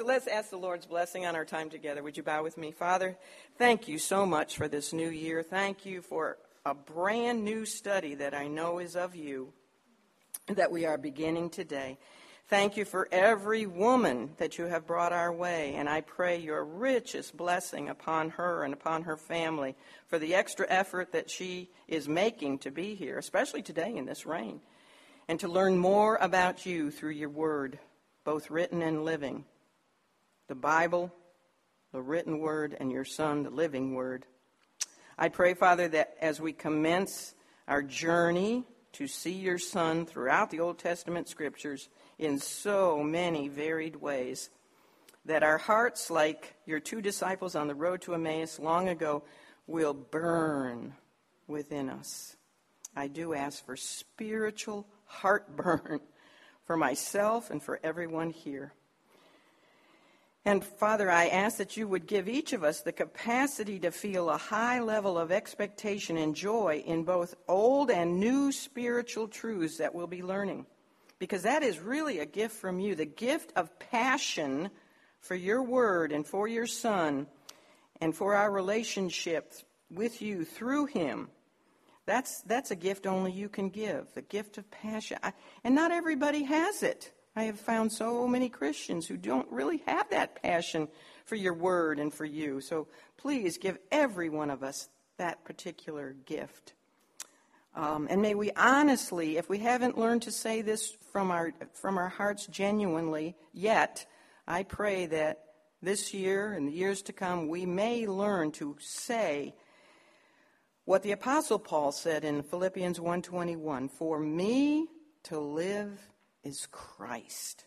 so let's ask the Lord's blessing on our time together. Would you bow with me? Father, thank you so much for this new year. Thank you for a brand new study that I know is of you that we are beginning today. Thank you for every woman that you have brought our way, and I pray your richest blessing upon her and upon her family for the extra effort that she is making to be here, especially today in this rain, and to learn more about you through your word, both written and living. The Bible, the written word, and your Son, the living word. I pray, Father, that as we commence our journey to see your Son throughout the Old Testament scriptures, in so many varied ways that our hearts, like your two disciples on the road to Emmaus long ago, will burn within us. I do ask for spiritual heartburn for myself and for everyone here. And Father, I ask that you would give each of us the capacity to feel a high level of expectation and joy in both old and new spiritual truths that we'll be learning because that is really a gift from you the gift of passion for your word and for your son and for our relationship with you through him. That's, that's a gift only you can give, the gift of passion. I, and not everybody has it. I have found so many Christians who don't really have that passion for your word and for you. So please give every one of us that particular gift. Um, and may we honestly, if we haven't learned to say this from our, from our hearts genuinely yet, I pray that this year and the years to come, we may learn to say what the apostle Paul said in Philippians 1:21, "For me to live is Christ,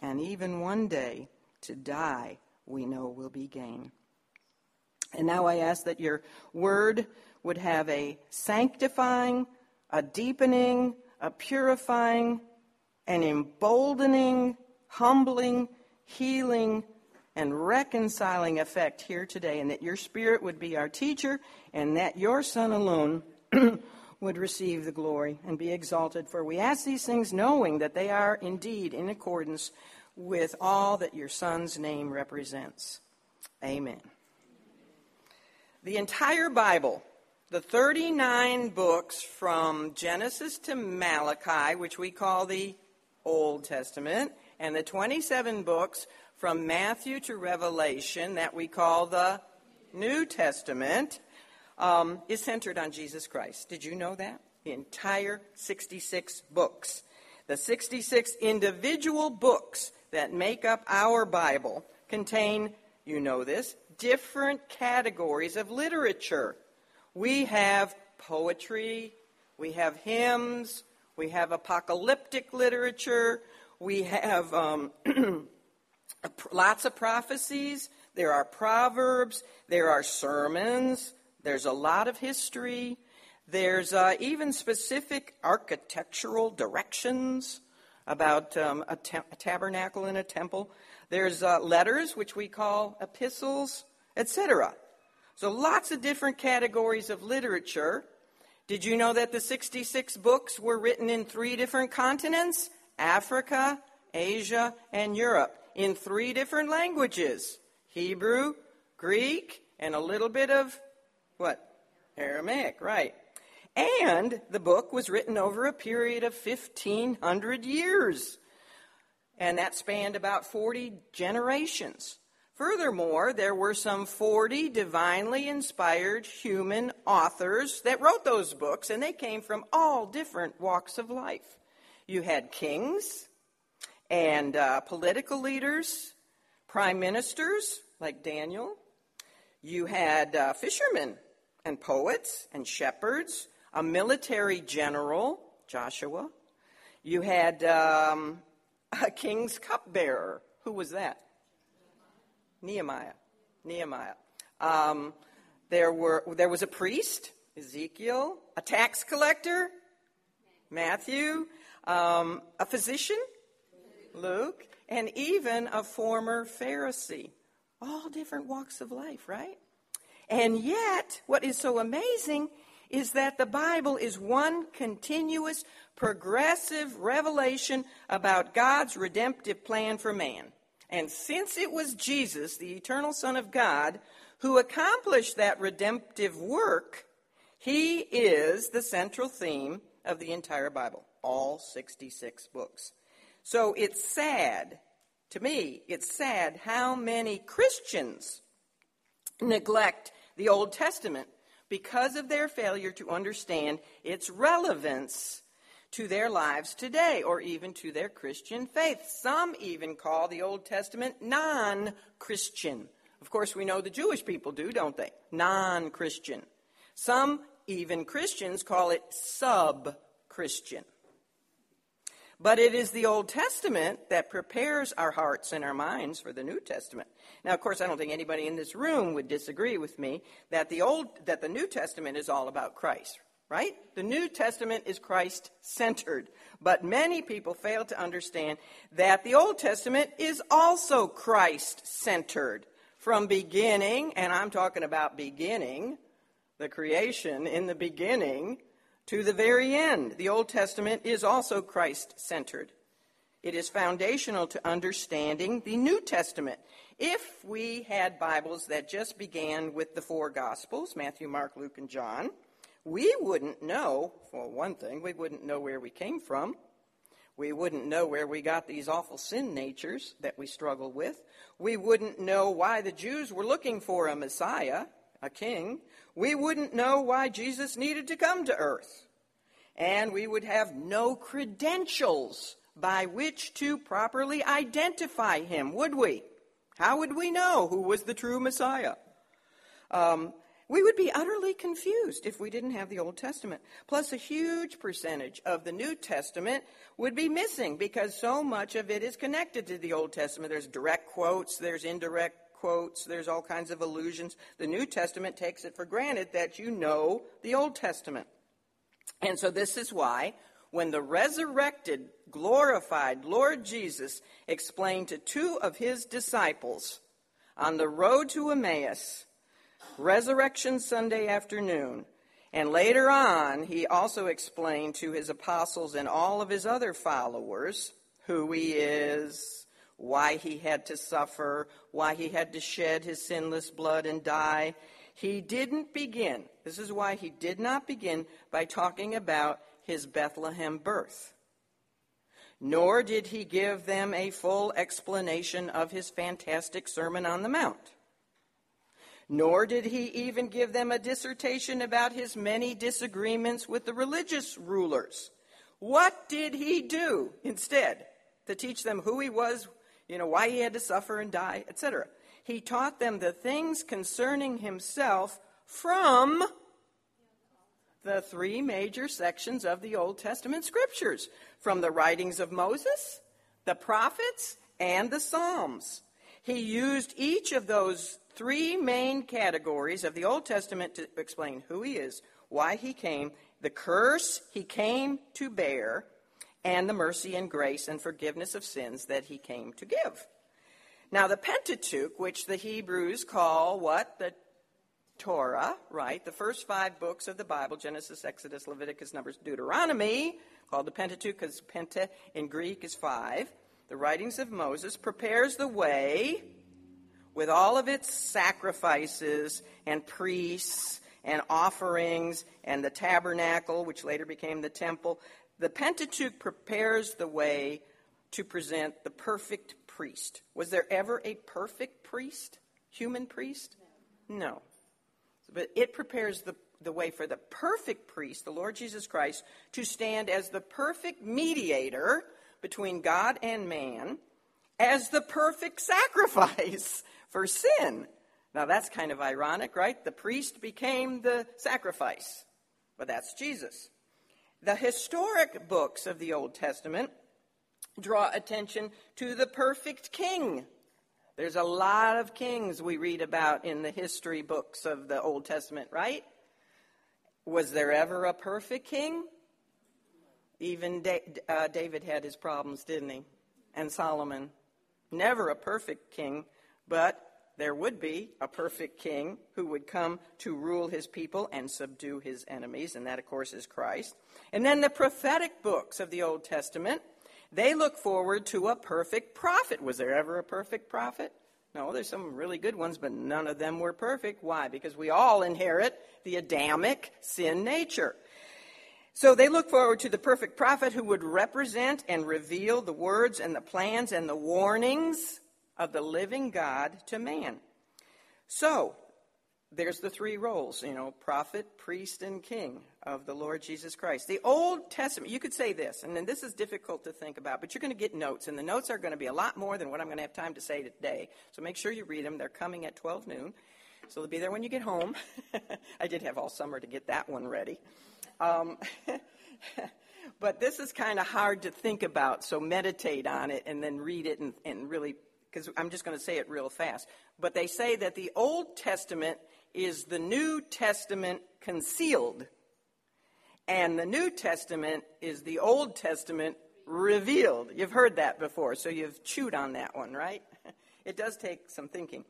and even one day to die we know will be gain." And now I ask that your word would have a sanctifying, a deepening, a purifying, an emboldening, humbling, healing, and reconciling effect here today, and that your Spirit would be our teacher, and that your Son alone would receive the glory and be exalted. For we ask these things knowing that they are indeed in accordance with all that your Son's name represents. Amen. The entire Bible the 39 books from Genesis to Malachi, which we call the Old Testament, and the 27 books from Matthew to Revelation that we call the New Testament, um, is centered on Jesus Christ. Did you know that? The entire 66 books. The 66 individual books that make up our Bible contain, you know this, different categories of literature we have poetry, we have hymns, we have apocalyptic literature, we have um, lots of prophecies, there are proverbs, there are sermons, there's a lot of history, there's uh, even specific architectural directions about um, a, te- a, tabernacle and a temple. There's uh, letters, which we call epistles, etc. So lots of different categories of literature. Did you know that the 66 books were written in three different continents? Africa, Asia, and Europe, in three different languages Hebrew, Greek, and a little bit of what? Aramaic, right. And the book was written over a period of 1,500 years. And that spanned about 40 generations. Furthermore, there were some 40 divinely inspired human authors that wrote those books, and they came from all different walks of life. You had kings and uh, political leaders, prime ministers like Daniel. You had uh, fishermen and poets and shepherds, a military general, Joshua. You had um, a king's cupbearer. Who was that? Nehemiah. Nehemiah. Um, there, were, there was a priest, Ezekiel, a tax collector, Matthew, um, a physician, Luke, and even a former Pharisee. All different walks of life, right? And yet, what is so amazing is that the Bible is one continuous, progressive revelation about God's redemptive plan for man. And since it was Jesus, the eternal Son of God, who accomplished that redemptive work, he is the central theme of the entire Bible, all 66 books. So it's sad, to me, it's sad how many Christians neglect the Old Testament because of their failure to understand its relevance to their lives today or even to their Christian faith. Some even call the Old Testament non Christian. Of course, we know the Jewish people do, don't they? Non Christian. Some, even Christians, call it sub Christian. But it is the Old Testament that prepares our hearts and our minds for the New Testament. Now, of course, I don't think anybody in this room would disagree with me that the Old that the New Testament is all about Christ, right? The New Testament is Christ centered. But many people fail to understand that the Old Testament is also Christ centered. From beginning, and I'm talking about beginning, the creation in the beginning, to the very end. The Old Testament is also Christ centered. It is foundational to understanding the New Testament. If we had Bibles that just began with the four Gospels Matthew, Mark, Luke, and John we wouldn't know, for one thing, we wouldn't know where we came from. We wouldn't know where we got these awful sin natures that we struggle with. We wouldn't know why the Jews were looking for a Messiah a king, we wouldn't know why Jesus needed to come to earth. And we would have no credentials by which to properly identify him, would we? How would we know who was the true Messiah? Um, we would be utterly confused if we didn't have the Old Testament. Plus, a huge percentage of the New Testament would be missing because so much of it is connected to the Old Testament. There's direct quotes, there's indirect quotes, there's all kinds of allusions. The New Testament takes it for granted that you know the Old Testament. And so this is why when the resurrected, glorified Lord Jesus explained to two of his disciples on the road to Emmaus, Resurrection Sunday afternoon, and later on, he also explained to his apostles and all of his other followers who he is, why he had to suffer, why he had to shed his sinless blood and die. He didn't begin, this is why he did not begin by talking about his Bethlehem birth. Nor did he give them a full explanation of his fantastic Sermon on the Mount. Nor did he even give them a dissertation about his many disagreements with the religious rulers. What did he do instead? To teach them who he was, you know, why he had to suffer and die, etc. He taught them the things concerning himself from the three major sections of the Old Testament scriptures from the writings of Moses, the prophets, and the Psalms. He used each of those three main categories of the Old Testament to explain who he is, why he came, the curse he came to bear, and the mercy and grace and forgiveness of sins that he came to give. Now, the Pentateuch, which the Hebrews call what? The Torah, right? The first five books of the Bible Genesis, Exodus, Leviticus, Numbers, Deuteronomy, called the Pentateuch because Penta in Greek is five. The writings of Moses prepares the way with all of its sacrifices and priests and offerings and the tabernacle, which later became the temple, the Pentateuch prepares the way to present the perfect priest. Was there ever a perfect priest? Human priest? No. But it prepares the, the way for the perfect priest, the Lord Jesus Christ, to stand as the perfect mediator between God and man, as the perfect sacrifice for sin. Now that's kind of ironic, right? The priest became the sacrifice, but that's Jesus. The historic books of the Old Testament draw attention to the perfect king. There's a lot of kings we read about in the history books of the Old Testament, right? Was there ever a perfect king? Even uh, David had his problems, didn't he? And Solomon. Never a perfect king, but there would be a perfect king who would come to rule his people and subdue his enemies, and that, of course, is Christ. And then the prophetic books of the Old Testament, They look forward to a perfect prophet. Was there ever a perfect prophet? No, there's some really good ones, but none of them were perfect. Why? Because we all inherit the Adamic sin nature. So they look forward to the perfect prophet who would represent and reveal the words and the plans and the warnings of the living God to man. So, there's the three roles, you know, prophet, priest, and king of the Lord Jesus Christ. The Old Testament, you could say this, and then this is difficult to think about, but you're going to get notes, and the notes are going to be a lot more than what I'm going to have time to say today. So make sure you read them. They're coming at 12 noon, so they'll be there when you get home. I did have all summer to get that one ready. Um, but this is kind of hard to think about, so meditate on it and then read it and, and really, because I'm just going to say it real fast. But they say that the Old Testament is the New Testament concealed, and the New Testament is the Old Testament revealed. You've heard that before, so you've chewed on that one, right? It does take some thinking.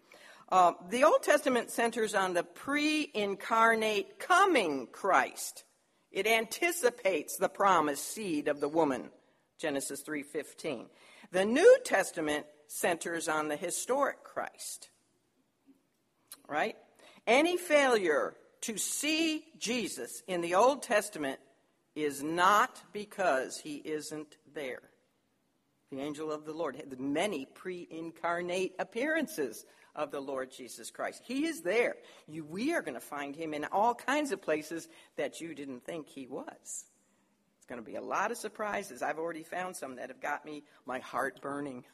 Uh, the Old Testament centers on the pre incarnate coming Christ. It anticipates the promised seed of the woman, Genesis 3:15. The New Testament centers on the historic Christ. Right? Any failure to see Jesus in the Old Testament is not because he isn't there. The angel of the Lord had many pre incarnate appearances of the Lord Jesus Christ. He is there. You, we are going to find him in all kinds of places that you didn't think he was. Going to be a lot of surprises. I've already found some that have got me my heart burning.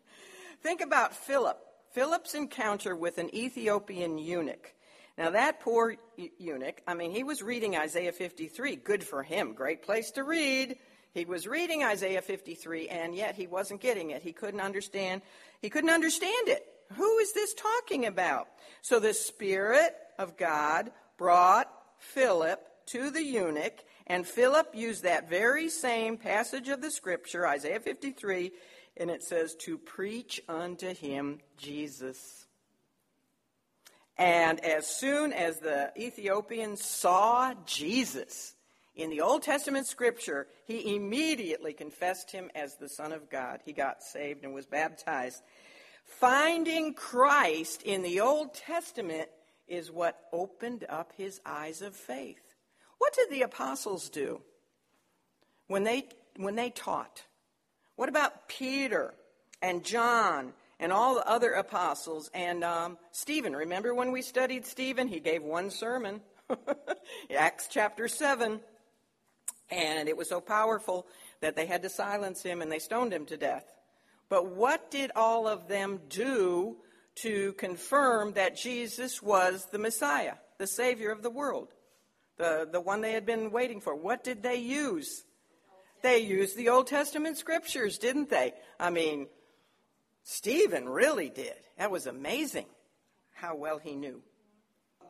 think about Philip. Philip's encounter with an Ethiopian eunuch. Now, that poor eunuch, I mean, he was reading Isaiah 53. Good for him. Great place to read. He was reading Isaiah 53, and yet he wasn't getting it. He couldn't understand. He couldn't understand it. Who is this talking about? So the Spirit of God brought Philip to the eunuch, and Philip used that very same passage of the scripture, Isaiah 53, and it says, to preach unto him Jesus. And as soon as the Ethiopian saw Jesus in the Old Testament scripture, he immediately confessed him as the Son of God. He got saved and was baptized. Finding Christ in the Old Testament is what opened up his eyes of faith. What did the apostles do when they, when they taught? What about Peter and John and all the other apostles and um, Stephen. Remember when we studied Stephen? He gave one sermon, Acts chapter 7. And it was so powerful that they had to silence him and they stoned him to death. But what did all of them do to confirm that Jesus was the Messiah, the Savior of the world, the, the one they had been waiting for? What did they use? They used the Old Testament scriptures, didn't they? I mean, Stephen really did. That was amazing how well he knew.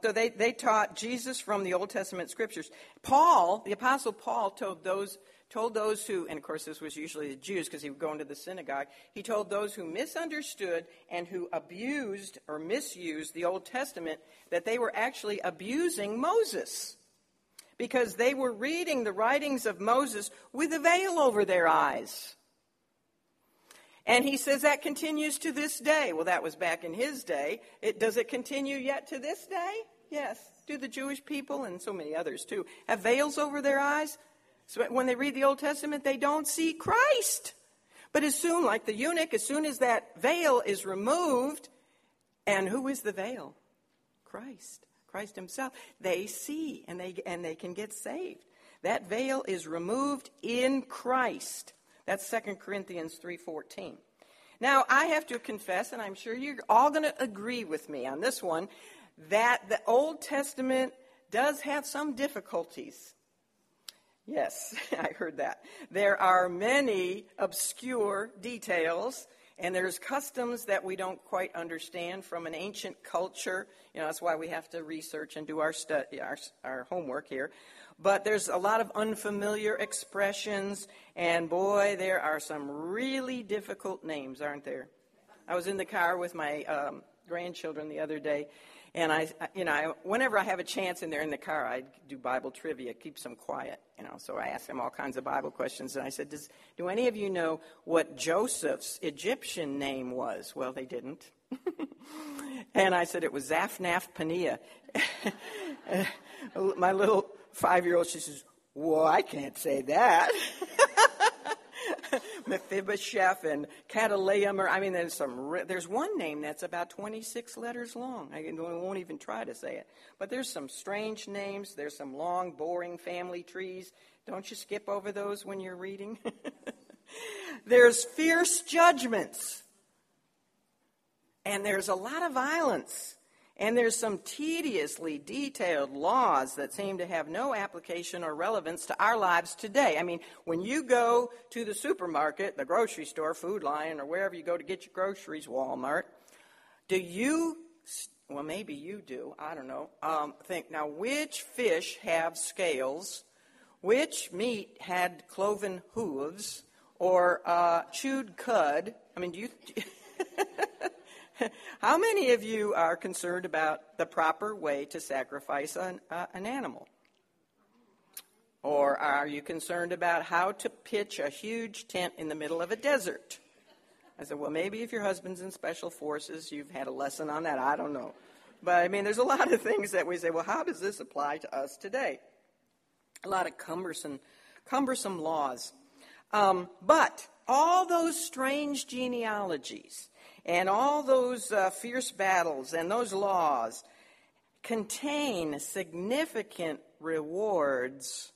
So they, they taught Jesus from the Old Testament scriptures. Paul, the Apostle Paul, told those, told those who, and of course this was usually the Jews because he would go into the synagogue, he told those who misunderstood and who abused or misused the Old Testament that they were actually abusing Moses because they were reading the writings of Moses with a veil over their eyes. And he says that continues to this day. Well, that was back in his day. It, does it continue yet to this day? Yes. Do the Jewish people and so many others too have veils over their eyes? So when they read the Old Testament, they don't see Christ. But as soon, like the eunuch, as soon as that veil is removed, and who is the veil? Christ. Christ himself. They see and they, and they can get saved. That veil is removed in Christ. That's 2 Corinthians 3:14. Now, I have to confess and I'm sure you're all going to agree with me on this one that the Old Testament does have some difficulties. Yes, I heard that. There are many obscure details and there's customs that we don't quite understand from an ancient culture. You know, that's why we have to research and do our, study, our, our homework here. But there's a lot of unfamiliar expressions, and boy, there are some really difficult names, aren't there? I was in the car with my um, grandchildren the other day, and I, you know, I, whenever I have a chance and they're in the car, I do Bible trivia, keeps them quiet, you know. So I ask them all kinds of Bible questions, and I said, Does, "Do any of you know what Joseph's Egyptian name was?" Well, they didn't. and I said it was Zaphnath Paneah. My little five-year-old, she says, "Well, I can't say that." Mephibosheth and Cataleum. Or, I mean, there's some. There's one name that's about 26 letters long. I won't even try to say it. But there's some strange names. There's some long, boring family trees. Don't you skip over those when you're reading? there's fierce judgments. And there's a lot of violence. And there's some tediously detailed laws that seem to have no application or relevance to our lives today. I mean, when you go to the supermarket, the grocery store, Food Lion, or wherever you go to get your groceries, Walmart, do you, well, maybe you do, I don't know, um, think, now, which fish have scales? Which meat had cloven hooves or uh, chewed cud? I mean, do you. How many of you are concerned about the proper way to sacrifice an, uh, an animal? Or are you concerned about how to pitch a huge tent in the middle of a desert? I said, well, maybe if your husband's in special forces, you've had a lesson on that. I don't know. But I mean, there's a lot of things that we say, well, how does this apply to us today? A lot of cumbersome, cumbersome laws. Um, but all those strange genealogies and all those uh, fierce battles and those laws contain significant rewards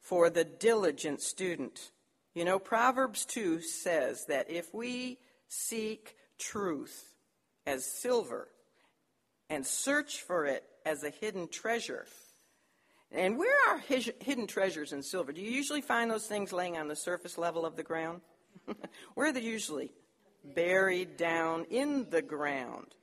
for the diligent student. You know, Proverbs 2 says that if we seek truth as silver and search for it as a hidden treasure, and where are hidden treasures in silver? Do you usually find those things laying on the surface level of the ground? where are they usually? Buried down in the ground.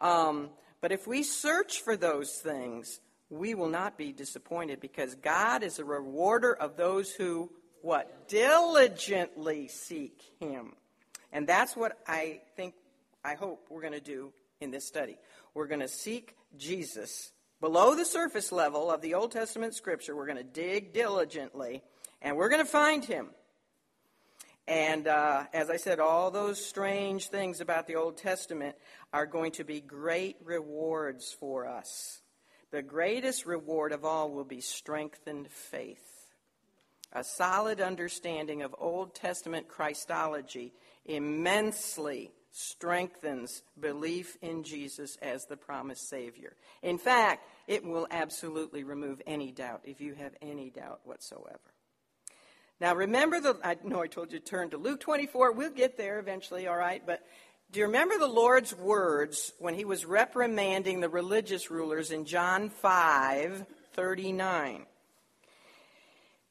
Um, but if we search for those things, we will not be disappointed because God is a rewarder of those who, what? Diligently seek Him. And that's what I think, I hope we're going to do in this study. We're going to seek Jesus below the surface level of the Old Testament scripture. We're going to dig diligently and we're going to find Him. And uh, as I said, all those strange things about the Old Testament are going to be great rewards for us. The greatest reward of all will be strengthened faith. A solid understanding of Old Testament Christology immensely strengthens belief in Jesus as the promised Savior. In fact, it will absolutely remove any doubt if you have any doubt whatsoever. Now, remember the, I know I told you to turn to Luke 24. We'll get there eventually, all right? But do you remember the Lord's words when he was reprimanding the religious rulers in John 5 39?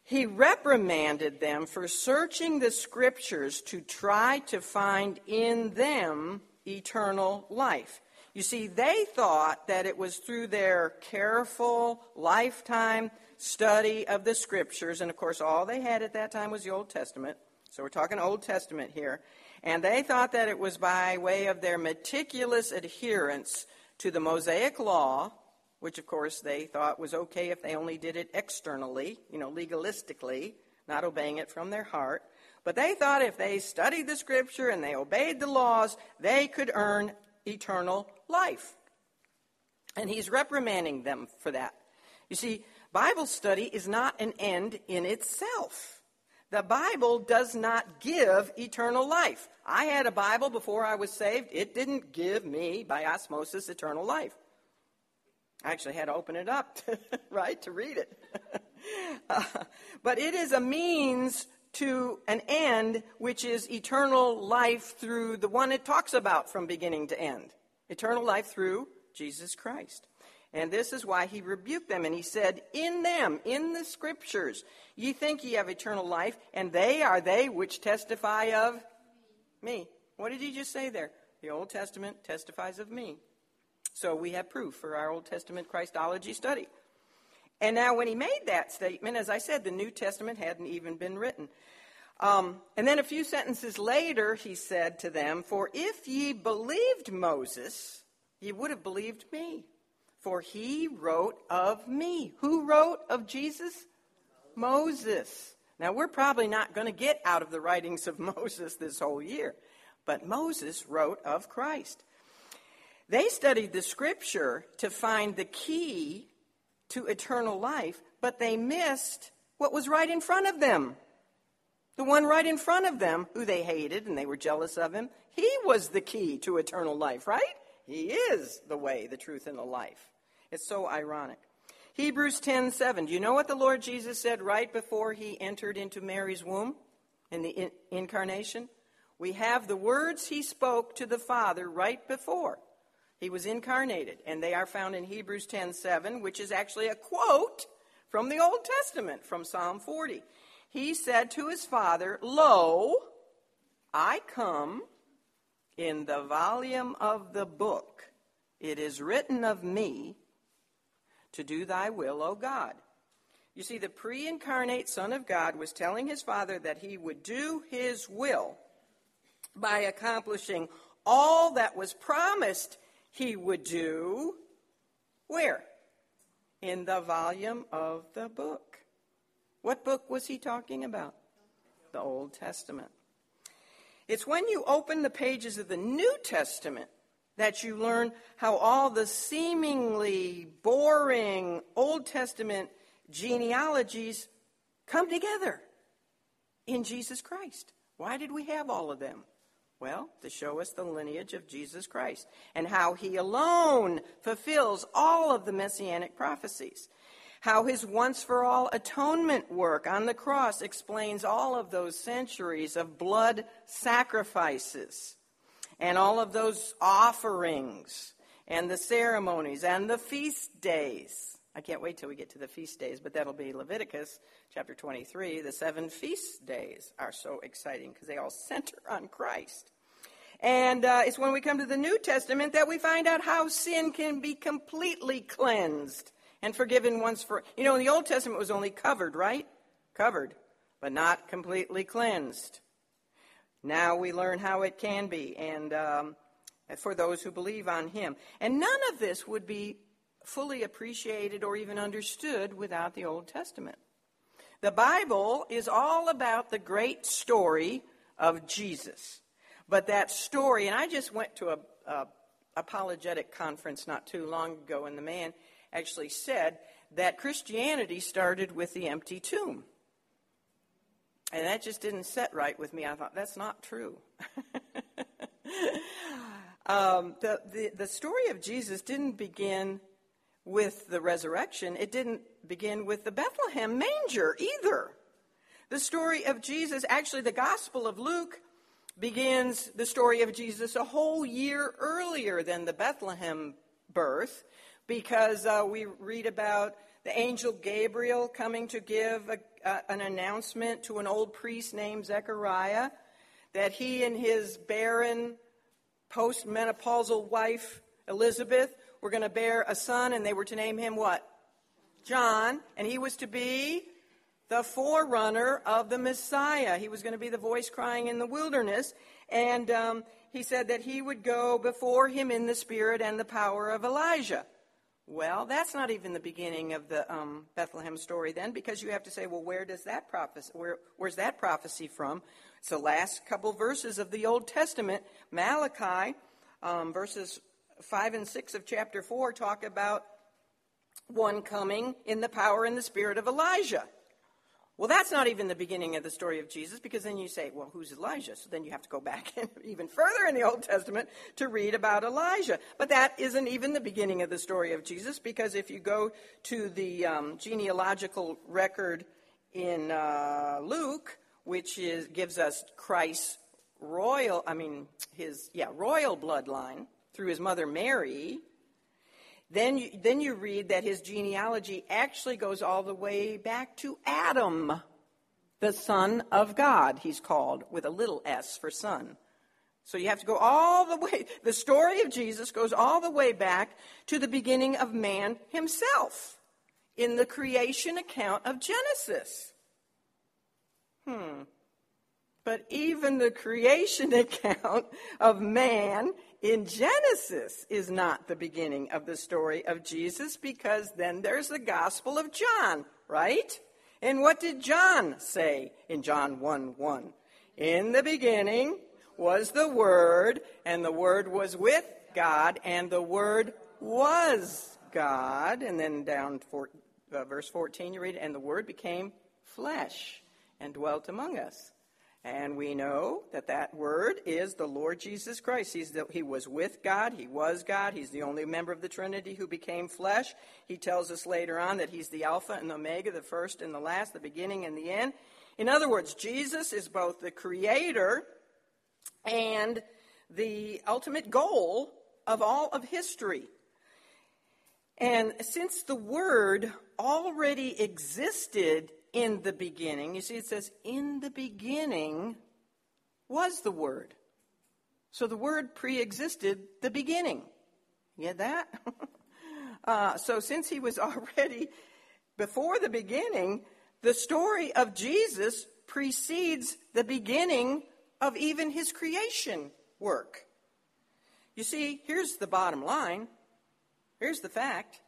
He reprimanded them for searching the scriptures to try to find in them eternal life. You see, they thought that it was through their careful, lifetime study of the scriptures, and of course, all they had at that time was the Old Testament. So we're talking Old Testament here. And they thought that it was by way of their meticulous adherence to the Mosaic law, which of course they thought was okay if they only did it externally, you know, legalistically, not obeying it from their heart. But they thought if they studied the scripture and they obeyed the laws, they could earn eternal life. And he's reprimanding them for that. You see, Bible study is not an end in itself. The Bible does not give eternal life. I had a Bible before I was saved. It didn't give me, by osmosis, eternal life. I actually had to open it up, right, to read it. uh, but it is a means to an end, which is eternal life through the one it talks about from beginning to end. Eternal life through Jesus Christ. And this is why he rebuked them. And he said, In them, in the scriptures, ye think ye have eternal life, and they are they which testify of me. What did he just say there? The Old Testament testifies of me. So we have proof for our Old Testament Christology study. And now, when he made that statement, as I said, the New Testament hadn't even been written. Um, and then a few sentences later, he said to them, For if ye believed Moses, ye would have believed me, for he wrote of me. Who wrote of Jesus? Moses. Now, we're probably not going to get out of the writings of Moses this whole year, but Moses wrote of Christ. They studied the scripture to find the key to eternal life, but they missed what was right in front of them. The one right in front of them, who they hated and they were jealous of him, he was the key to eternal life, right? He is the way, the truth, and the life. It's so ironic. Hebrews 10:7. Do you know what the Lord Jesus said right before he entered into Mary's womb in the in- incarnation? We have the words he spoke to the Father right before he was incarnated, and they are found in Hebrews 10:7, which is actually a quote from the Old Testament from Psalm 40. He said to his father, "Lo, I come in the volume of the book. It is written of me to do thy will, O God. You see, the pre incarnate Son of God was telling his Father that he would do his will by accomplishing all that was promised he would do. Where? In the volume of the book. What book was he talking about? The Old Testament. It's when you open the pages of the New Testament that you learn how all the seemingly boring Old Testament genealogies come together in Jesus Christ. Why did we have all of them? Well, to show us the lineage of Jesus Christ and how he alone fulfills all of the messianic prophecies. How his once for all atonement work on the cross explains all of those centuries of blood sacrifices and all of those offerings and the ceremonies and the feast days. I can't wait till we get to the feast days, but that'll be Leviticus chapter 23. The seven feast days are so exciting because they all center on Christ. And uh, it's when we come to the New Testament that we find out how sin can be completely cleansed and forgiven once for. You know, in the Old Testament, it was only covered, right? Covered, but not completely cleansed. Now we learn how it can be, and um, for those who believe on Him. And none of this would be fully appreciated or even understood without the Old Testament. The Bible is all about the great story of Jesus. But that story, and I just went to a, a apologetic conference not too long ago, and the man actually said that Christianity started with the empty tomb. And that just didn't set right with me. I thought, that's not true. um, the, the, the story of Jesus didn't begin with the resurrection, it didn't begin with the Bethlehem manger either. The story of Jesus, actually, the Gospel of Luke begins the story of Jesus a whole year earlier than the Bethlehem birth because uh, we read about the angel Gabriel coming to give a, an announcement to an old priest named Zechariah that he and his barren postmenopausal wife Elizabeth were going to bear a son and they were to name him what? John, and he was to be the forerunner of the Messiah. He was going to be the voice crying in the wilderness. And um, he said that he would go before him in the spirit and the power of Elijah. Well, that's not even the beginning of the um, Bethlehem story then, because you have to say, well, where does that prophecy, where, where's that prophecy from? It's the last couple verses of the Old Testament. Malachi, um, verses 5 and 6 of chapter 4, talk about one coming in the power and the spirit of Elijah. Well, that's not even the beginning of the story of Jesus because then you say, well, who's Elijah? So then you have to go back even further in the Old Testament to read about Elijah. But that isn't even the beginning of the story of Jesus because if you go to the um, genealogical record in uh, Luke, which is, gives us Christ's royal, I mean, his, yeah, royal bloodline through his mother Mary, then you, then you read that his genealogy actually goes all the way back to Adam, the son of God, he's called, with a little s for son. So you have to go all the way. The story of Jesus goes all the way back to the beginning of man himself in the creation account of Genesis. Hmm. But even the creation account of man in Genesis is not the beginning of the story of Jesus because then there's the Gospel of John, right? And what did John say in John 1 1? In the beginning was the Word, and the Word was with God, and the Word was God. And then down for, uh, verse 14, you read, and the Word became flesh and dwelt among us. And we know that that word is the Lord Jesus Christ. The, he was with God. He was God. He's the only member of the Trinity who became flesh. He tells us later on that he's the Alpha and the Omega, the first and the last, the beginning and the end. In other words, Jesus is both the creator and the ultimate goal of all of history. And since the Word already existed in the beginning. You see, it says, in the beginning was the Word. So the Word pre existed the beginning. Get that? uh, so since he was already before the beginning, the story of Jesus precedes the beginning of even his creation work. You see, here's the bottom line. Here's the fact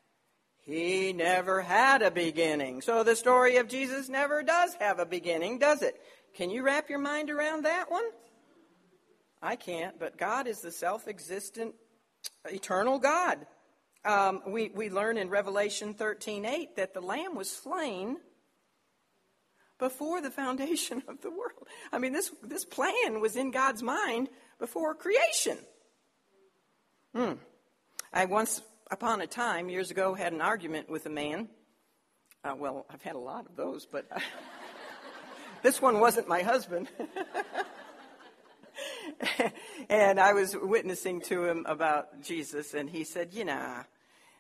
he never had a beginning. So the story of Jesus never does have a beginning, does it? Can you wrap your mind around that one? I can't, but God is the self existent, eternal God. Um, we, we learn in Revelation 13 8 that the Lamb was slain before the foundation of the world. I mean, this, this plan was in God's mind before creation. Hmm. I once upon a time, years ago, had an argument with a man. Uh, well, I've had a lot of those, but this one wasn't my husband. and I was witnessing to him about Jesus, and he said, You know,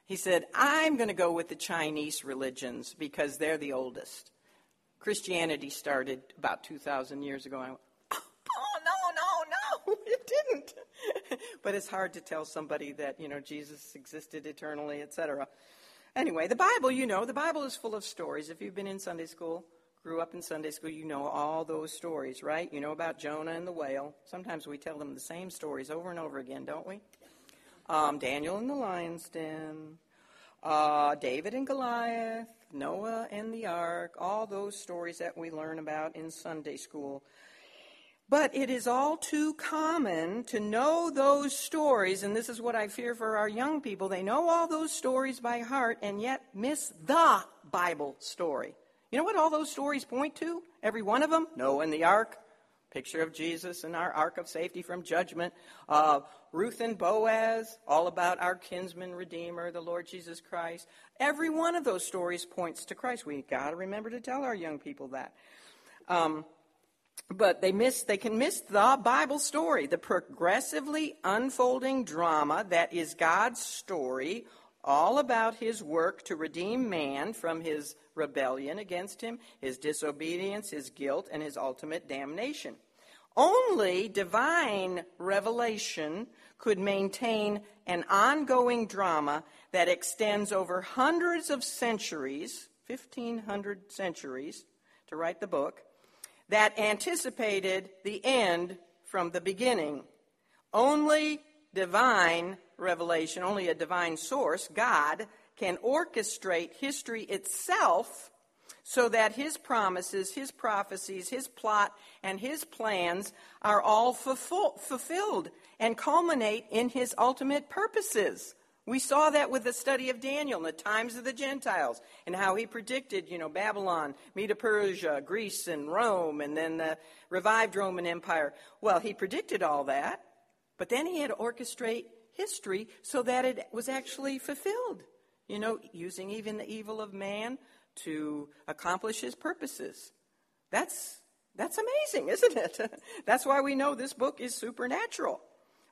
he said, I'm going to go with the Chinese religions because they're the oldest. Christianity started about 2,000 years ago. I went, Oh, no, no, no, it didn't. but it's hard to tell somebody that, you know, Jesus existed eternally, etc. Anyway, the Bible, you know, the Bible is full of stories. If you've been in Sunday school, grew up in Sunday school, you know all those stories, right? You know about Jonah and the whale. Sometimes we tell them the same stories over and over again, don't we? Um, Daniel and the lion's den, uh, David and Goliath, Noah and the ark, all those stories that we learn about in Sunday school. But it is all too common to know those stories, and this is what I fear for our young people. They know all those stories by heart and yet miss the Bible story. You know what all those stories point to? Every one of them? Noah and the ark, picture of Jesus and our ark of safety from judgment. Uh, Ruth and Boaz, all about our kinsman redeemer, the Lord Jesus Christ. Every one of those stories points to Christ. We got to remember to tell our young people that. Um, but they miss they can miss the bible story the progressively unfolding drama that is god's story all about his work to redeem man from his rebellion against him his disobedience his guilt and his ultimate damnation. Only divine revelation could maintain an ongoing drama that extends over hundreds of centuries 1500 centuries to write the book that anticipated the end from the beginning. Only divine revelation, only a divine source, God, can orchestrate history itself so that his promises, his prophecies, his plot, and his plans are all fulfilled and culminate in his ultimate purposes. We saw that with the study of Daniel in the times of the Gentiles and how he predicted, you know, Babylon, Medo Persia, Greece, and Rome, and then the revived Roman Empire. Well, he predicted all that, but then he had to orchestrate history so that it was actually fulfilled, you know, using even the evil of man to accomplish his purposes. That's, that's amazing, isn't it? that's why we know this book is supernatural.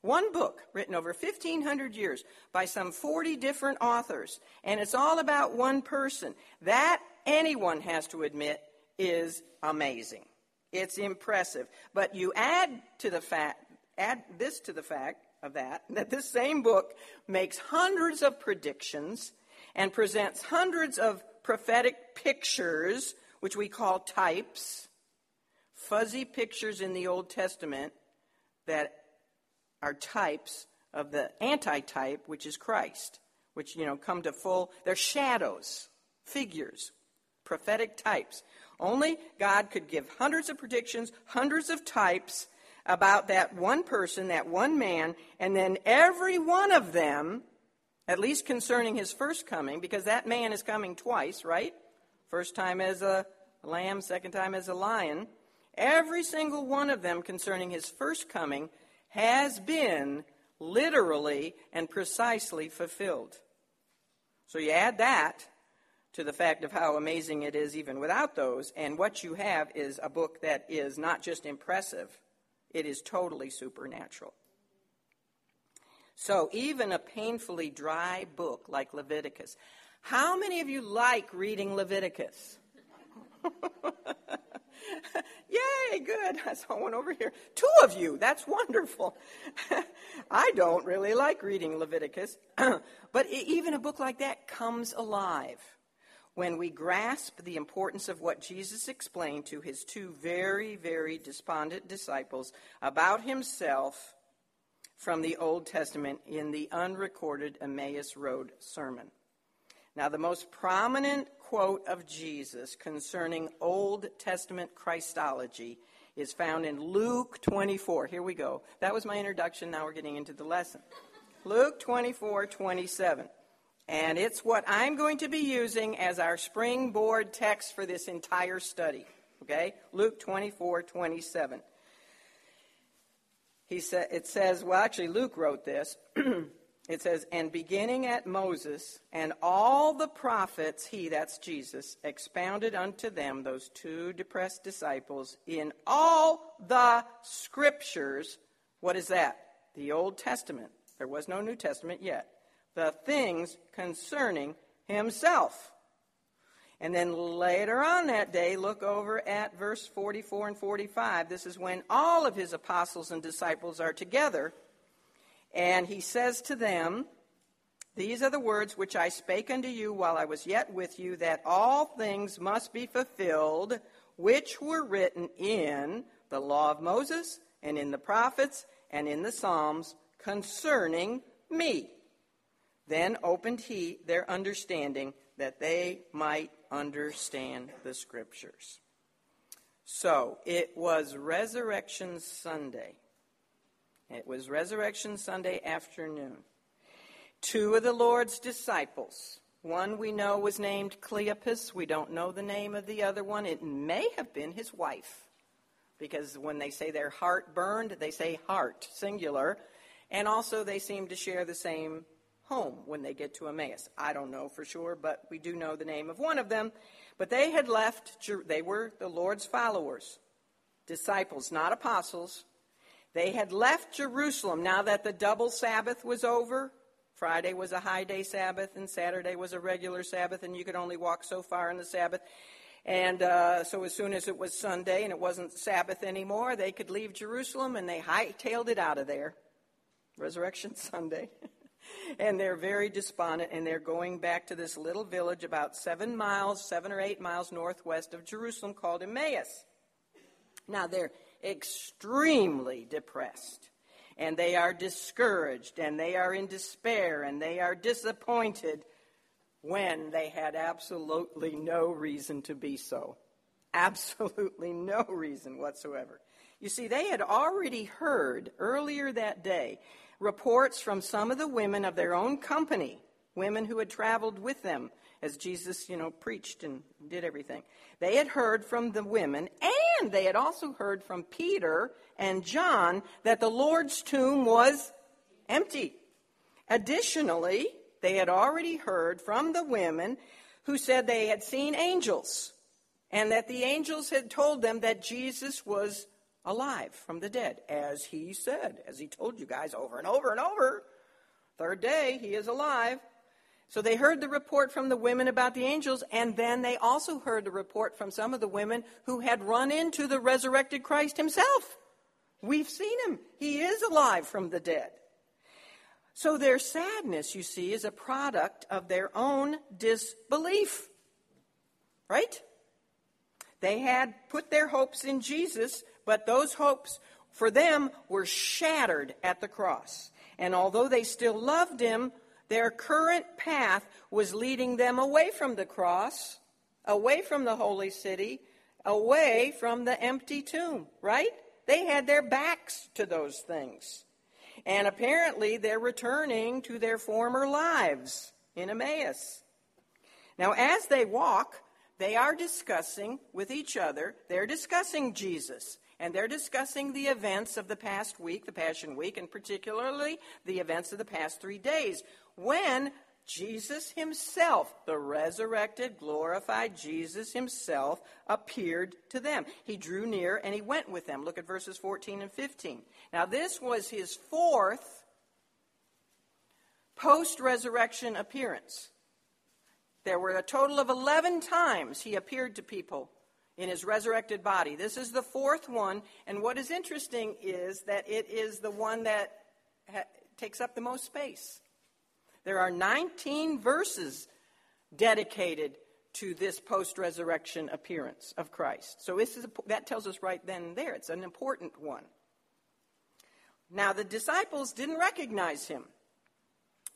One book written over 1,500 years by some 40 different authors, and it's all about one person. That, anyone has to admit, is amazing. It's impressive. But you add to the fact, add this to the fact of that, that this same book makes hundreds of predictions and presents hundreds of prophetic pictures, which we call types, fuzzy pictures in the Old Testament that are types of the antitype, which is Christ, which, you know, come to full, they're shadows, figures, prophetic types. Only God could give hundreds of predictions, hundreds of types about that one person, that one man, and then every one of them, at least concerning his first coming, because that man is coming twice, right? First time as a lamb, second time as a lion. Every single one of them concerning his first coming has been literally and precisely fulfilled. So you add that to the fact of how amazing it is even without those, and what you have is a book that is not just impressive, it is totally supernatural. So, even a painfully dry book like Leviticus. How many of you like reading Leviticus? Yay, good. I saw one over here. Two of you. That's wonderful. I don't really like reading Leviticus, but even a book like that comes alive when we grasp the importance of what Jesus explained to his two very, very despondent disciples about himself from the Old Testament in the unrecorded Emmaus Road sermon. Now, the most prominent quote of Jesus concerning Old Testament Christology is found in Luke 24. Here we go. That was my introduction. Now we're getting into the lesson. Luke 24, 27. And it's what I'm going to be using as our springboard text for this entire study. Okay? Luke 24, 27. He sa- it says, well, actually, Luke wrote this. it says, And beginning at Moses and all the prophets, he, that's Jesus, expounded unto them, those two depressed disciples, in all the scriptures. What is that? The Old Testament. There was no New Testament yet the things concerning himself. And then later on that day, look over at verse 44 and 45. This is when all of his apostles and disciples are together. And he says to them, These are the words which I spake unto you while I was yet with you, that all things must be fulfilled, which were written in the law of Moses, and in the prophets, and in the Psalms concerning me. Then opened he their understanding that they might understand the scriptures. So it was Resurrection Sunday. It was Resurrection Sunday afternoon. Two of the Lord's disciples, one we know was named Cleopas. We don't know the name of the other one. It may have been his wife, because when they say their heart burned, they say heart, singular. And also, they seem to share the same home when they get to Emmaus. I don't know for sure, but we do know the name of one of them. But they had left, they were the Lord's followers, disciples, not apostles. They had left Jerusalem now that the double Sabbath was over. Friday was a high day Sabbath, and Saturday was a regular Sabbath, and you could only walk so far in the Sabbath. And uh, so, as soon as it was Sunday and it wasn't Sabbath anymore, they could leave Jerusalem and they hightailed it out of there. Resurrection Sunday. and they're very despondent, and they're going back to this little village about seven miles, seven or eight miles northwest of Jerusalem called Emmaus. Now, they're extremely depressed, and they are discouraged, and they are in despair, and they are disappointed when they had absolutely no reason to be so. Absolutely no reason whatsoever. You see, they had already heard earlier that day reports from some of the women of their own company, women who had traveled with them as Jesus, you know, preached and did everything. They had heard from the women, and they had also heard from Peter and John that the Lord's tomb was empty. Additionally, they had already heard from the women who said they had seen angels and that the angels had told them that Jesus was alive from the dead, as he said, as he told you guys over and over and over. Third day, he is alive. So they heard the report from the women about the angels, and then they also heard the report from some of the women who had run into the resurrected Christ himself. We've seen him. He is alive from the dead. So their sadness, you see, is a product of their own disbelief. Right? They had put their hopes in Jesus, but those hopes for them were shattered at the cross. And although they still loved him, their current path was leading them away from the cross, away from the holy city, away from the empty tomb, right? They had their backs to those things. And apparently they're returning to their former lives in Emmaus. Now, as they walk, they are discussing with each other, they're discussing Jesus, and they're discussing the events of the past week, the Passion Week, and particularly the events of the past three days, when Jesus himself, the resurrected, glorified Jesus himself, appeared to them. He drew near and he went with them. Look at verses 14 and 15. Now, this was his fourth post resurrection appearance. There were a total of 11 times he appeared to people in his resurrected body. This is the fourth one, and what is interesting is that it is the one that ha- takes up the most space. There are 19 verses dedicated to this post resurrection appearance of Christ. So this is a, that tells us right then and there. It's an important one. Now, the disciples didn't recognize him.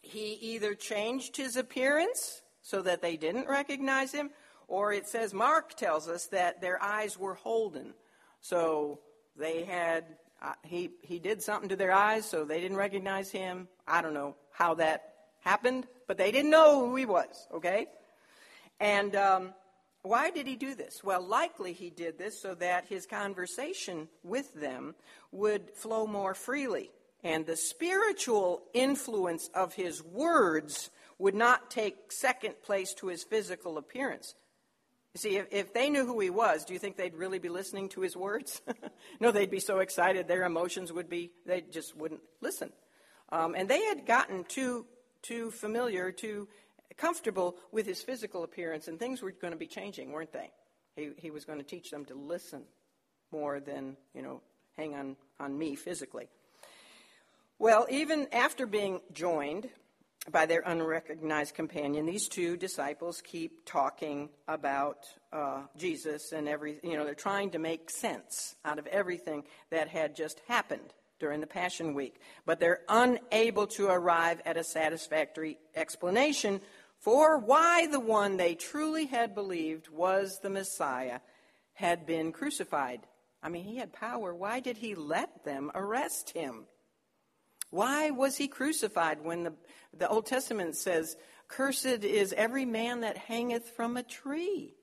He either changed his appearance so that they didn't recognize him, or it says, Mark tells us that their eyes were holden. So they had, uh, he, he did something to their eyes, so they didn't recognize him. I don't know how that happened, but they didn't know who he was, okay? And um, why did he do this? Well, likely he did this so that his conversation with them would flow more freely. And the spiritual influence of his words would not take second place to his physical appearance. You see, if, if they knew who he was, do you think they'd really be listening to his words? no, they'd be so excited, their emotions would be, they just wouldn't listen. Um, and they had gotten too too familiar, too comfortable with his physical appearance, and things were going to be changing, weren't they? He, he was going to teach them to listen more than, you know, hang on, on me physically. Well, even after being joined by their unrecognized companion, these two disciples keep talking about uh, Jesus and every, you know, they're trying to make sense out of everything that had just happened during the Passion Week, but they're unable to arrive at a satisfactory explanation for why the one they truly had believed was the Messiah had been crucified. I mean, he had power. Why did he let them arrest him? Why was he crucified when the, the Old Testament says, Cursed is every man that hangeth from a tree?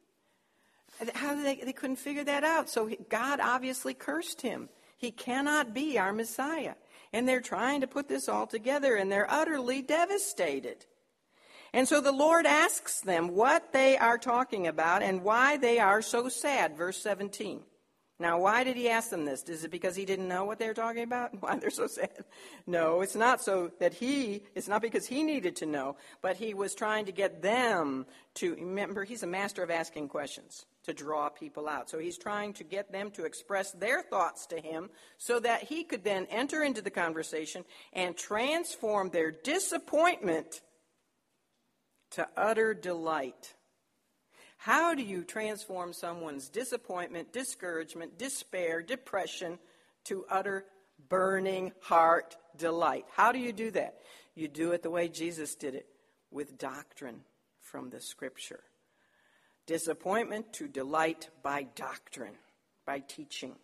How they, they couldn't figure that out. So God obviously cursed him. He cannot be our Messiah. And they're trying to put this all together and they're utterly devastated. And so the Lord asks them what they are talking about and why they are so sad. Verse 17. Now, why did he ask them this? Is it because he didn't know what they were talking about? Why they're so sad? No, it's not so that he, it's not because he needed to know, but he was trying to get them to, remember, he's a master of asking questions to draw people out. So he's trying to get them to express their thoughts to him so that he could then enter into the conversation and transform their disappointment to utter delight. How do you transform someone's disappointment, discouragement, despair, depression to utter burning heart delight? How do you do that? You do it the way Jesus did it with doctrine from the scripture. Disappointment to delight by doctrine, by teaching.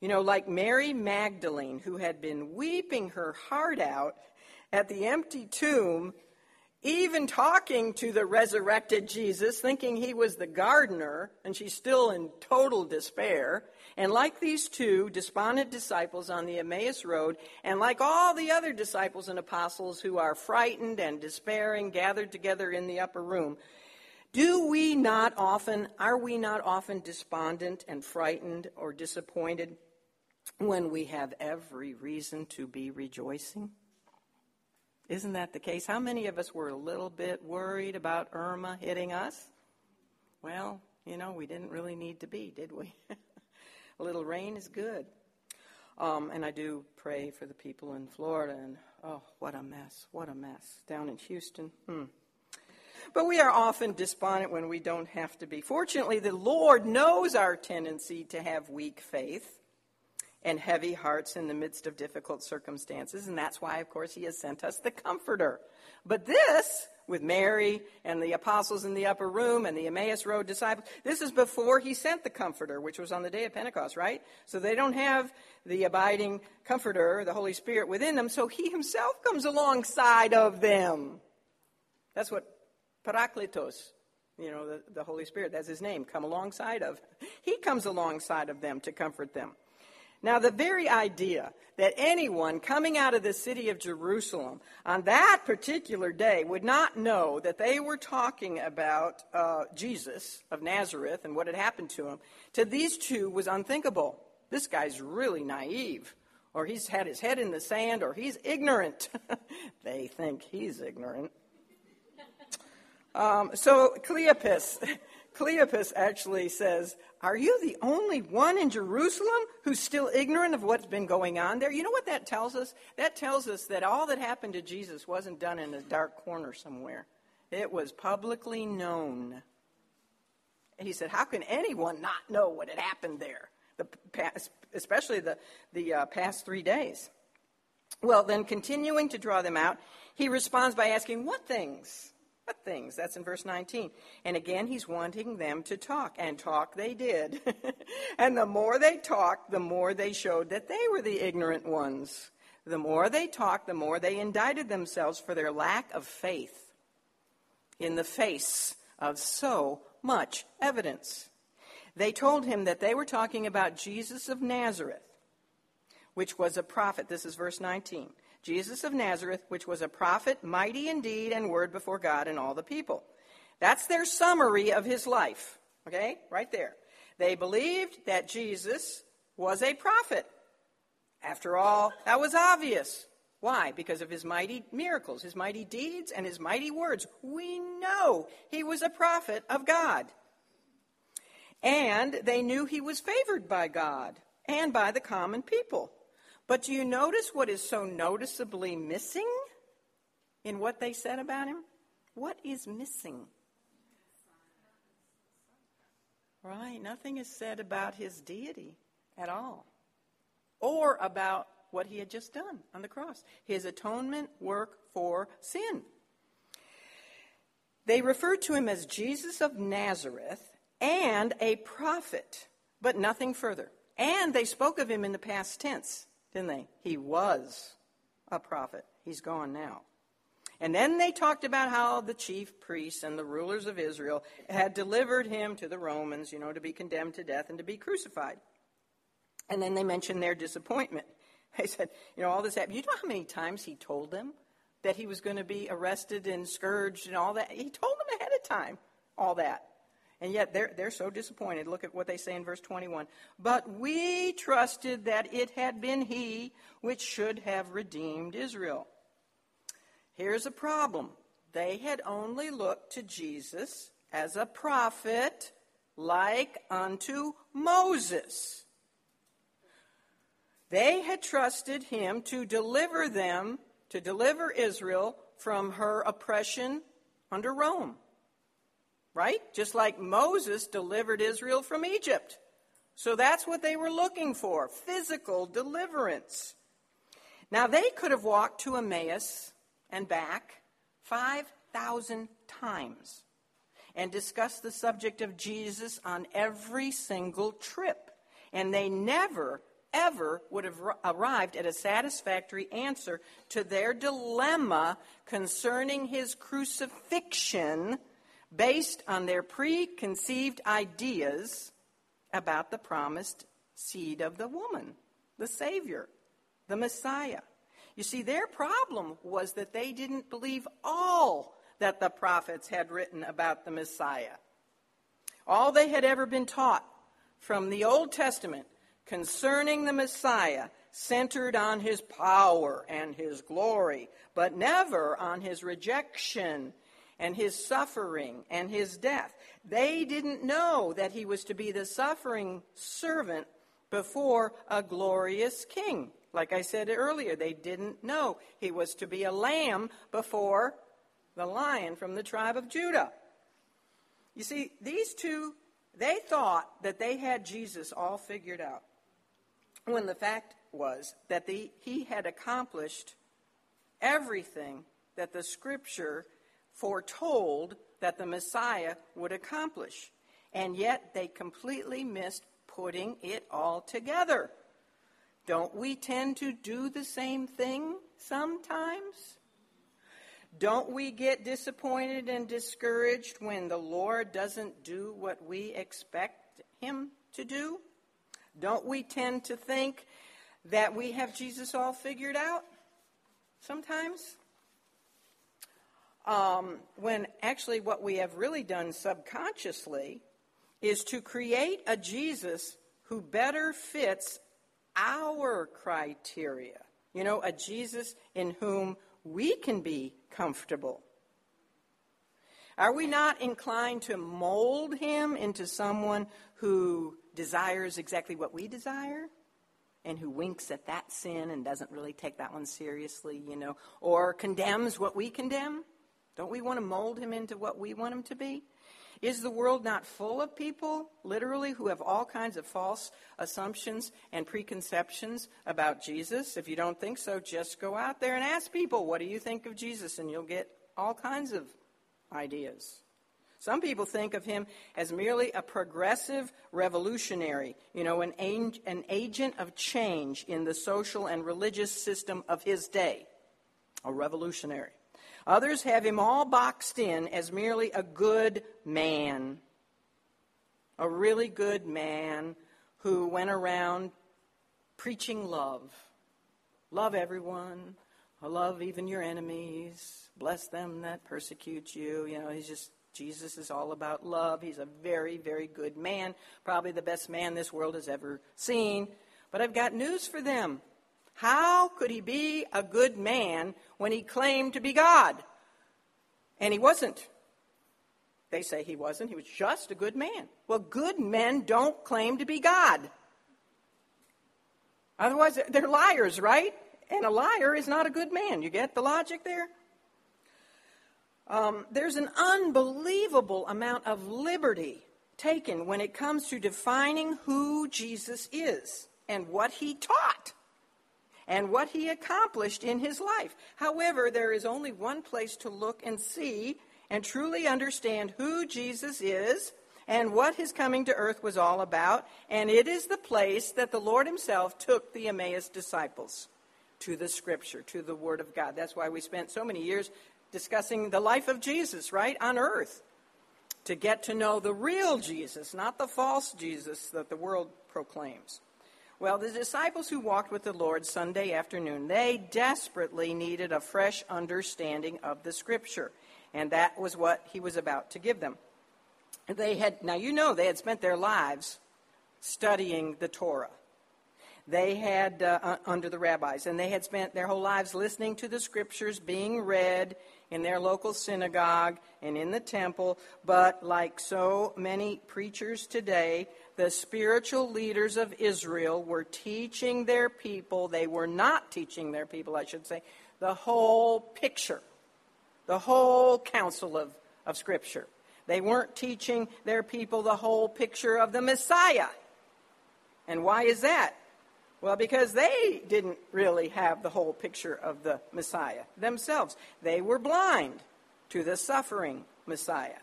You know, like Mary Magdalene, who had been weeping her heart out at the empty tomb even talking to the resurrected Jesus, thinking he was the gardener, and she's still in total despair. And like these two despondent disciples on the Emmaus Road, and like all the other disciples and apostles who are frightened and despairing, gathered together in the upper room, do we not often, are we not often despondent and frightened or disappointed when we have every reason to be rejoicing? Isn't that the case? How many of us were a little bit worried about Irma hitting us? Well, you know, we didn't really need to be, did we? a little rain is good. Um, and I do pray for the people in Florida, and oh, what a mess, what a mess. Down in Houston, hmm. but we are often despondent when we don't have to be. Fortunately, the Lord knows our tendency to have weak faith and heavy hearts in the midst of difficult circumstances, and that's why, of course, He has sent us the Comforter. But this, with Mary and the apostles in the upper room and the Emmaus Road disciples, this is before He sent the Comforter, which was on the day of Pentecost, right? So they don't have the abiding Comforter, the Holy Spirit, within them, so He Himself comes alongside of them. That's what Parakletos, you know, the, the Holy Spirit, that's His name, come alongside of. He comes alongside of them to comfort them. Now, the very idea that anyone coming out of the city of Jerusalem on that particular day would not know that they were talking about uh, Jesus of Nazareth and what had happened to him, to these two was unthinkable. This guy's really naive, or he's had his head in the sand, or he's ignorant. they think he's ignorant. Um, so Cleopas, Cleopas actually says, Are you the only one in Jerusalem who's still ignorant of what's been going on there? You know what that tells us? That tells us that all that happened to Jesus wasn't done in a dark corner somewhere, it was publicly known. And he said, How can anyone not know what had happened there? The past, especially the, the uh, past three days. Well, then, continuing to draw them out, he responds by asking, What things? What things? That's in verse 19. And again, he's wanting them to talk, and talk they did. and the more they talked, the more they showed that they were the ignorant ones. The more they talked, the more they indicted themselves for their lack of faith in the face of so much evidence. They told him that they were talking about Jesus of Nazareth, which was a prophet. This is verse 19. Jesus of Nazareth, which was a prophet, mighty in deed and word before God and all the people. That's their summary of his life. Okay? Right there. They believed that Jesus was a prophet. After all, that was obvious. Why? Because of his mighty miracles, his mighty deeds, and his mighty words. We know he was a prophet of God. And they knew he was favored by God and by the common people. But do you notice what is so noticeably missing in what they said about him? What is missing? Right, nothing is said about his deity at all, or about what he had just done on the cross his atonement work for sin. They referred to him as Jesus of Nazareth and a prophet, but nothing further. And they spoke of him in the past tense didn't they? He was a prophet. He's gone now. And then they talked about how the chief priests and the rulers of Israel had delivered him to the Romans, you know, to be condemned to death and to be crucified. And then they mentioned their disappointment. They said, you know, all this happened. You know how many times he told them that he was going to be arrested and scourged and all that? He told them ahead of time all that. And yet they're, they're so disappointed. Look at what they say in verse 21. But we trusted that it had been he which should have redeemed Israel. Here's a problem they had only looked to Jesus as a prophet like unto Moses. They had trusted him to deliver them, to deliver Israel from her oppression under Rome right? Just like Moses delivered Israel from Egypt. So that's what they were looking for physical deliverance. Now, they could have walked to Emmaus and back 5,000 times and discussed the subject of Jesus on every single trip. And they never, ever would have arrived at a satisfactory answer to their dilemma concerning his crucifixion based on their preconceived ideas about the promised seed of the woman, the Savior, the Messiah. You see, their problem was that they didn't believe all that the prophets had written about the Messiah. All they had ever been taught from the Old Testament concerning the Messiah centered on his power and his glory, but never on his rejection and his suffering and his death. They didn't know that he was to be the suffering servant before a glorious king. Like I said earlier, they didn't know he was to be a lamb before the lion from the tribe of Judah. You see, these two, they thought that they had Jesus all figured out. When the fact was that the, he had accomplished everything that the scripture foretold that the Messiah would accomplish. And yet they completely missed putting it all together. Don't we tend to do the same thing sometimes? Don't we get disappointed and discouraged when the Lord doesn't do what we expect Him to do? Don't we tend to think that we have Jesus all figured out sometimes? Um, when actually, what we have really done subconsciously is to create a Jesus who better fits our criteria. You know, a Jesus in whom we can be comfortable. Are we not inclined to mold him into someone who desires exactly what we desire? And who winks at that sin and doesn't really take that one seriously, you know, or condemns what we condemn? Don't we want to mold him into what we want him to be? Is the world not full of people, literally, who have all kinds of false assumptions and preconceptions about Jesus? If you don't think so, just go out there and ask people, what do you think of Jesus? And you'll get all kinds of ideas. Some people think of him as merely a progressive revolutionary, you know, an, an agent of change in the social and religious system of his day, a revolutionary. Others have him all boxed in as merely a good man, a really good man who went around preaching love. Love everyone, love even your enemies, bless them that persecute you. You know, he's just Jesus is all about love. He's a very, very good man, probably the best man this world has ever seen. But I've got news for them. How could he be a good man when he claimed to be God? And he wasn't. They say he wasn't. He was just a good man. Well, good men don't claim to be God. Otherwise, they're liars, right? And a liar is not a good man. You get the logic there? Um, there's an unbelievable amount of liberty taken when it comes to defining who Jesus is and what he taught and what he accomplished in his life. However, there is only one place to look and see and truly understand who Jesus is and what his coming to earth was all about, and it is the place that the Lord himself took the Emmaus disciples to the scripture, to the word of God. That's why we spent so many years discussing the life of Jesus, right, on earth, to get to know the real Jesus, not the false Jesus that the world proclaims. Well, the disciples who walked with the Lord Sunday afternoon, they desperately needed a fresh understanding of the Scripture, and that was what he was about to give them. They had, now you know, they had spent their lives studying the Torah. They had, uh, under the rabbis, and they had spent their whole lives listening to the Scriptures being read in their local synagogue and in the temple. But like so many preachers today, the spiritual leaders of Israel were teaching their people, they were not teaching their people, I should say, the whole picture, the whole counsel of, of Scripture. They weren't teaching their people the whole picture of the Messiah. And why is that? Well, because they didn't really have the whole picture of the Messiah themselves. They were blind to the suffering Messiah.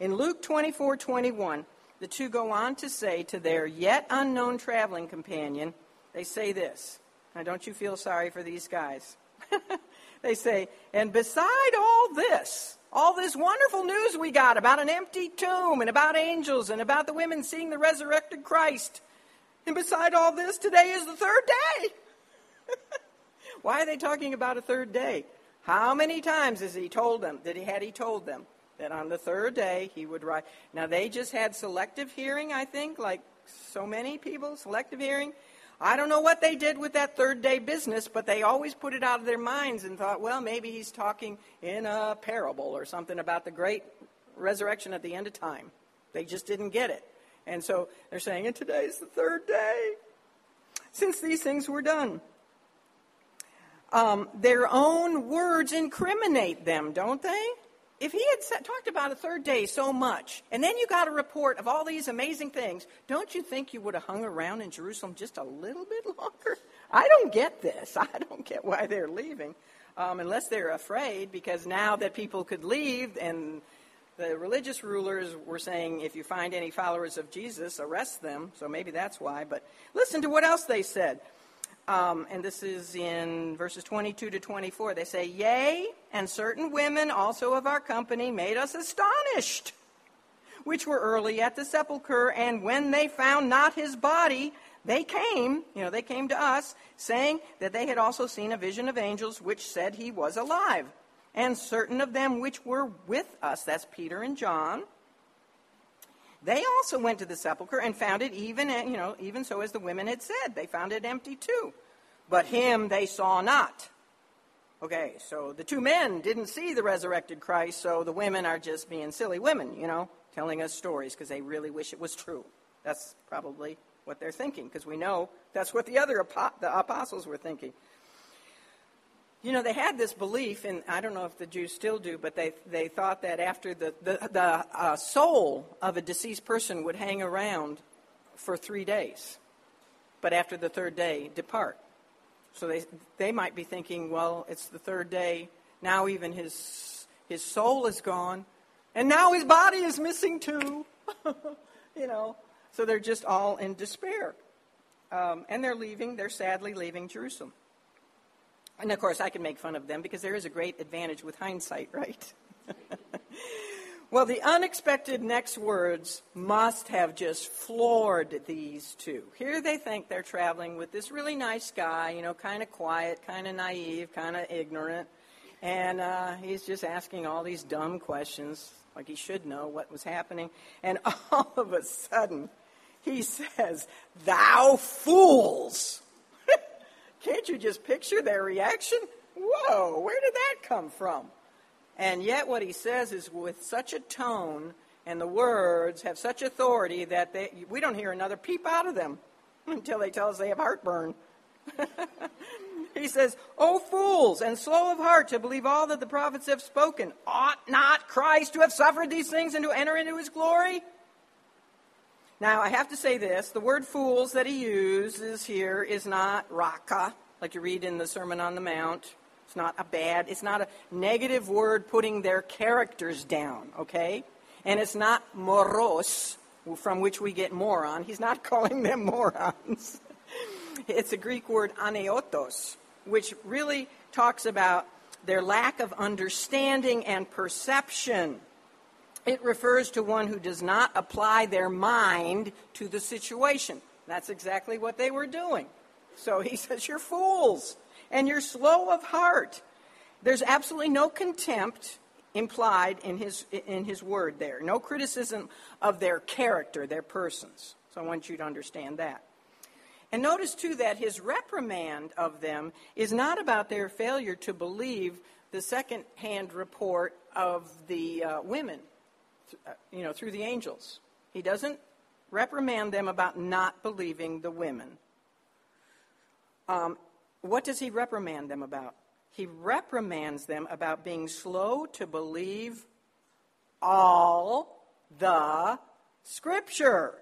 In Luke 24 21, the two go on to say to their yet unknown traveling companion, they say this. Now, don't you feel sorry for these guys? they say, and beside all this, all this wonderful news we got about an empty tomb and about angels and about the women seeing the resurrected Christ, and beside all this, today is the third day. Why are they talking about a third day? How many times has he told them that he had he told them that on the third day he would rise. Now, they just had selective hearing, I think, like so many people, selective hearing. I don't know what they did with that third day business, but they always put it out of their minds and thought, well, maybe he's talking in a parable or something about the great resurrection at the end of time. They just didn't get it. And so they're saying, and today's the third day since these things were done. Um, their own words incriminate them, don't they? If he had said, talked about a third day so much, and then you got a report of all these amazing things, don't you think you would have hung around in Jerusalem just a little bit longer? I don't get this. I don't get why they're leaving, um, unless they're afraid, because now that people could leave and the religious rulers were saying, if you find any followers of Jesus, arrest them. So maybe that's why. But listen to what else they said. Um, and this is in verses 22 to 24. They say, Yea, and certain women also of our company made us astonished, which were early at the sepulchre, and when they found not his body, they came, you know, they came to us, saying that they had also seen a vision of angels which said he was alive. And certain of them which were with us, that's Peter and John, they also went to the sepulchre and found it even, eh, you know, even so as the women had said. They found it empty too. But him they saw not. Okay, so the two men didn't see the resurrected Christ, so the women are just being silly women, you know, telling us stories because they really wish it was true. That's probably what they're thinking because we know that's what the other the apostles were thinking. You know, they had this belief, and I don't know if the Jews still do, but they, they thought that after the, the, the uh, soul of a deceased person would hang around for three days, but after the third day, depart. So they, they might be thinking, well, it's the third day, now even his, his soul is gone, and now his body is missing too. you know, so they're just all in despair. Um, and they're leaving, they're sadly leaving Jerusalem. And of course, I can make fun of them because there is a great advantage with hindsight, right? well, the unexpected next words must have just floored these two. Here they think they're traveling with this really nice guy, you know, kind of quiet, kind of naive, kind of ignorant. And uh, he's just asking all these dumb questions, like he should know what was happening. And all of a sudden, he says, Thou fools! Can't you just picture their reaction? Whoa, where did that come from? And yet, what he says is with such a tone, and the words have such authority that they, we don't hear another peep out of them until they tell us they have heartburn. he says, O fools, and slow of heart to believe all that the prophets have spoken. Ought not Christ to have suffered these things and to enter into his glory? Now, I have to say this the word fools that he uses here is not raka, like you read in the Sermon on the Mount. It's not a bad, it's not a negative word putting their characters down, okay? And it's not moros, from which we get moron. He's not calling them morons. it's a Greek word anoetos, which really talks about their lack of understanding and perception. It refers to one who does not apply their mind to the situation. That's exactly what they were doing. So he says, You're fools and you're slow of heart. There's absolutely no contempt implied in his, in his word there, no criticism of their character, their persons. So I want you to understand that. And notice, too, that his reprimand of them is not about their failure to believe the second hand report of the uh, women you know, through the angels. He doesn't reprimand them about not believing the women. Um, what does he reprimand them about? He reprimands them about being slow to believe all the Scripture.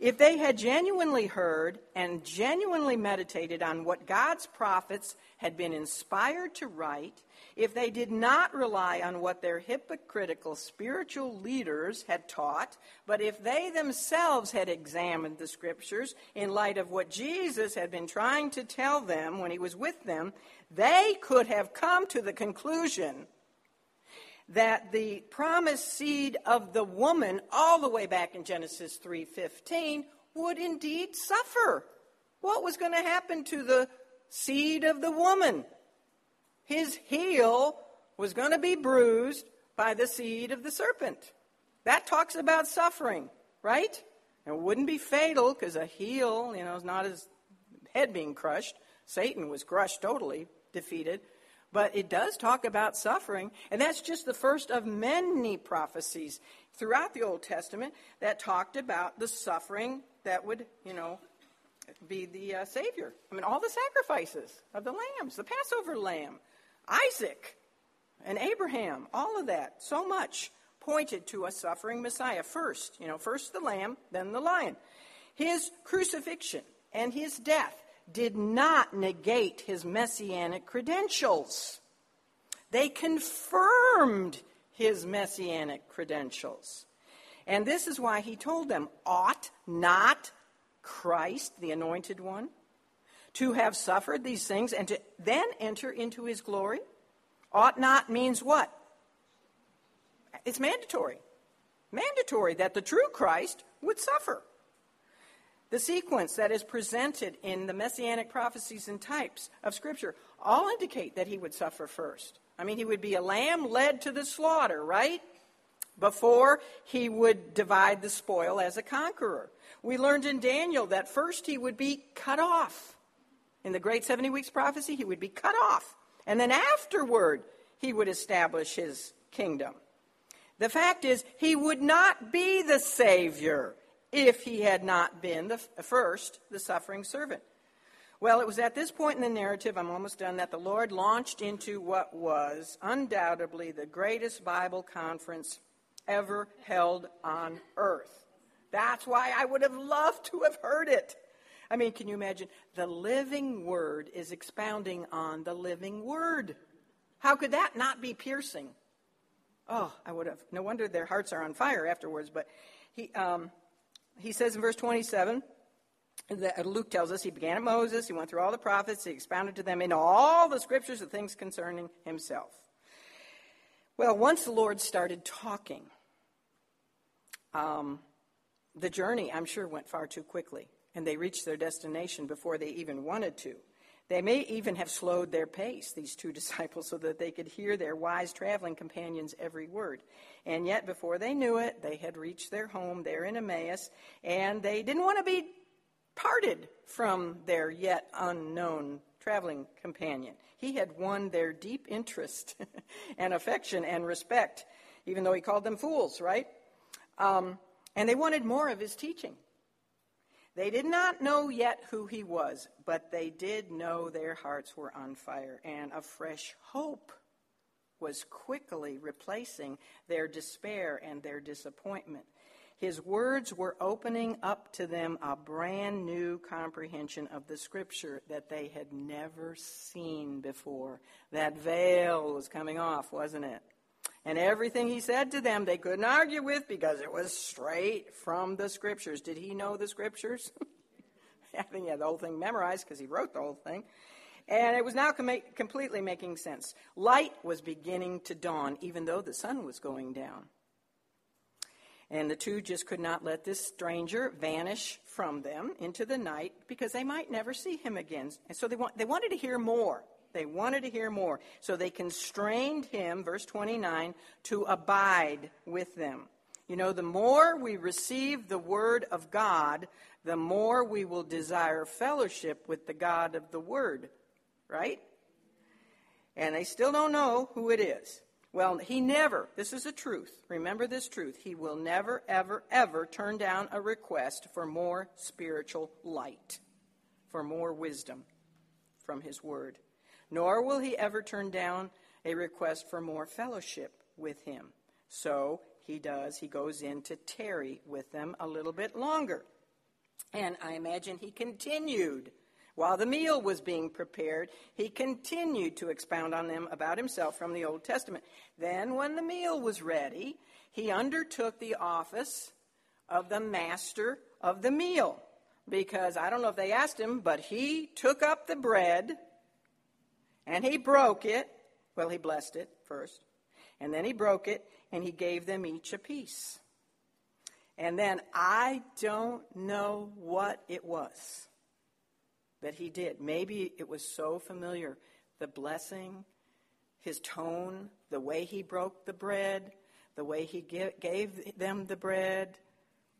If they had genuinely heard and genuinely meditated on what God's prophets had been inspired to write, if they did not rely on what their hypocritical spiritual leaders had taught, but if they themselves had examined the scriptures in light of what Jesus had been trying to tell them when he was with them, they could have come to the conclusion that the promised seed of the woman all the way back in Genesis 3:15 would indeed suffer. What was going to happen to the seed of the woman? His heel was going to be bruised by the seed of the serpent. That talks about suffering, right? And it wouldn't be fatal because a heel, you know, is not his head being crushed. Satan was crushed totally, defeated. But it does talk about suffering, and that's just the first of many prophecies throughout the Old Testament that talked about the suffering that would, you know, be the uh, Savior. I mean, all the sacrifices of the lambs, the Passover lamb, Isaac, and Abraham, all of that, so much pointed to a suffering Messiah. First, you know, first the lamb, then the lion. His crucifixion and his death did not negate his messianic credentials. They confirmed his messianic credentials. And this is why he told them, ought not Christ, the anointed one, to have suffered these things and to then enter into his glory? Ought not means what? It's mandatory. Mandatory that the true Christ would suffer. The sequence that is presented in the messianic prophecies and types of Scripture all indicate that he would suffer first. I mean, he would be a lamb led to the slaughter, right? Before he would divide the spoil as a conqueror. We learned in Daniel that first he would be cut off. In the great 70 weeks prophecy, he would be cut off. And then afterward, he would establish his kingdom. The fact is, he would not be the Savior if he had not been the first, the suffering servant. Well, it was at this point in the narrative, I'm almost done, that the Lord launched into what was undoubtedly the greatest Bible conference ever held on earth. That's why I would have loved to have heard it. I mean, can you imagine? The living word is expounding on the living word. How could that not be piercing? Oh, I would have. No wonder their hearts are on fire afterwards. But he, um, he says in verse 27, that Luke tells us he began at Moses, he went through all the prophets, he expounded to them in all the scriptures the things concerning himself. Well, once the Lord started talking, um, the journey, I'm sure, went far too quickly, and they reached their destination before they even wanted to. They may even have slowed their pace, these two disciples, so that they could hear their wise traveling companions' every word. And yet, before they knew it, they had reached their home there in Emmaus, and they didn't want to be parted from their yet unknown traveling companion. He had won their deep interest and affection and respect, even though he called them fools, right? Um, and they wanted more of his teaching. They did not know yet who he was, but they did know their hearts were on fire, and a fresh hope was quickly replacing their despair and their disappointment. His words were opening up to them a brand new comprehension of the scripture that they had never seen before. That veil was coming off, wasn't it? And everything he said to them, they couldn't argue with because it was straight from the scriptures. Did he know the scriptures? I think he had the whole thing memorized because he wrote the whole thing. And it was now com- completely making sense. Light was beginning to dawn, even though the sun was going down. And the two just could not let this stranger vanish from them into the night because they might never see him again. And so they, they wanted to hear more. They wanted to hear more. So they constrained him, verse 29, to abide with them. You know, the more we receive the word of God, the more we will desire fellowship with the God of the word, right? And they still don't know who it is. Well, he never, this is a truth. Remember this truth. He will never, ever, ever turn down a request for more spiritual light, for more wisdom from his word nor will he ever turn down a request for more fellowship with him. So he does, he goes in to tarry with them a little bit longer. And I imagine he continued. While the meal was being prepared, he continued to expound on them about himself from the Old Testament. Then, when the meal was ready, he undertook the office of the master of the meal. Because I don't know if they asked him, but he took up the bread and he broke it. Well, he blessed it first. And then he broke it and he gave them each a piece. And then I don't know what it was that he did. Maybe it was so familiar. The blessing, his tone, the way he broke the bread, the way he gave them the bread,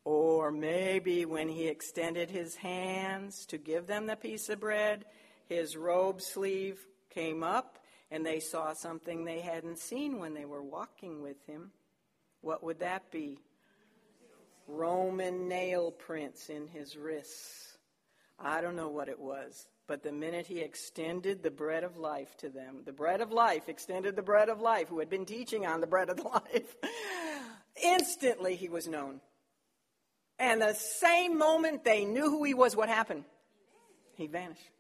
or maybe when he extended his hands to give them the piece of bread, his robe sleeve came up and they saw something they hadn't seen when they were walking with him. What would that be? Roman nail prints in his wrists. I don't know what it was, But the minute he extended the bread of life to them, the bread of life extended the bread of life, who had been teaching on the bread of life, instantly he was known. And the same moment they knew who he was, what happened? He vanished.